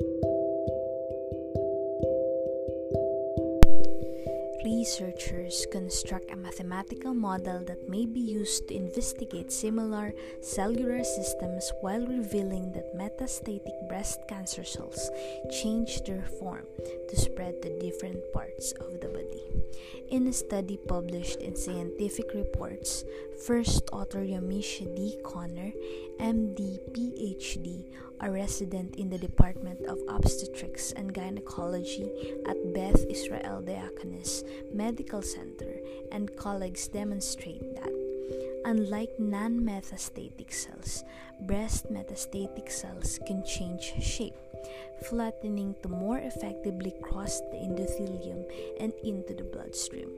Thank you. Researchers construct a mathematical model that may be used to investigate similar cellular systems while revealing that metastatic breast cancer cells change their form to spread to different parts of the body. In a study published in Scientific Reports, first author Yamicia D. Connor, MD, PhD, a resident in the Department of Obstetrics and Gynecology at Beth Israel Deaconess Medical Center, and colleagues demonstrate that, unlike non metastatic cells, breast metastatic cells can change shape, flattening to more effectively cross the endothelium and into the bloodstream.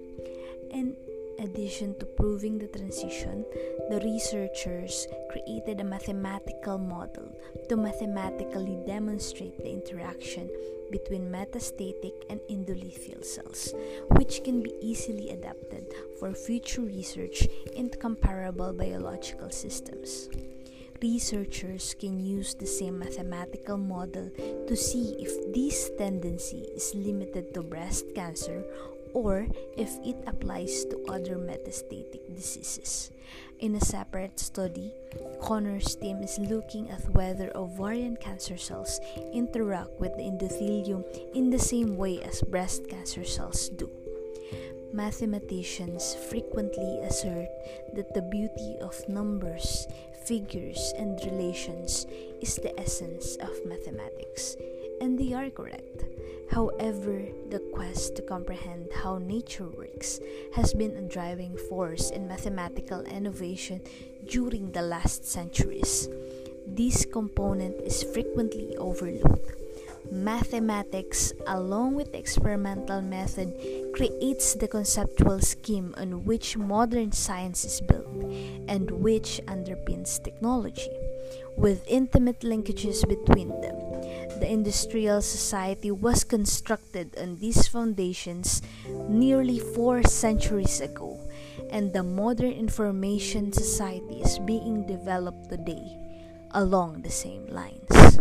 And addition to proving the transition, the researchers created a mathematical model to mathematically demonstrate the interaction between metastatic and endothelial cells, which can be easily adapted for future research in comparable biological systems. Researchers can use the same mathematical model to see if this tendency is limited to breast cancer or if it applies to other metastatic diseases. In a separate study, Connor's team is looking at whether ovarian cancer cells interact with the endothelium in the same way as breast cancer cells do. Mathematicians frequently assert that the beauty of numbers, figures, and relations is the essence of mathematics, and they are correct. However, the quest to comprehend how nature works has been a driving force in mathematical innovation during the last centuries. This component is frequently overlooked. Mathematics, along with the experimental method, creates the conceptual scheme on which modern science is built and which underpins technology, with intimate linkages between them the industrial society was constructed on these foundations nearly four centuries ago, and the modern information society is being developed today along the same lines.